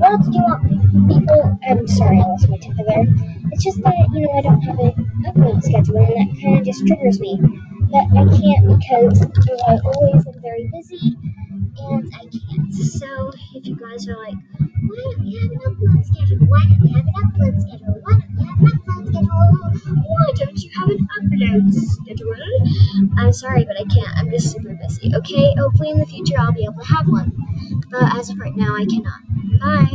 what else do you want people? I'm sorry, I lost my temper there. It's just that you know I don't have an upload schedule, and that kind of just triggers me. But I can't because you know, I always am very busy, and I can't. So if you guys are like, why don't you have an upload schedule? Why don't you have an upload schedule? Why don't you have an upload schedule? Why don't you have an upload schedule? I'm sorry, but I can't. I'm just super busy. Okay, hopefully in the future I'll be able to have one. But as of right now, I cannot. Bye.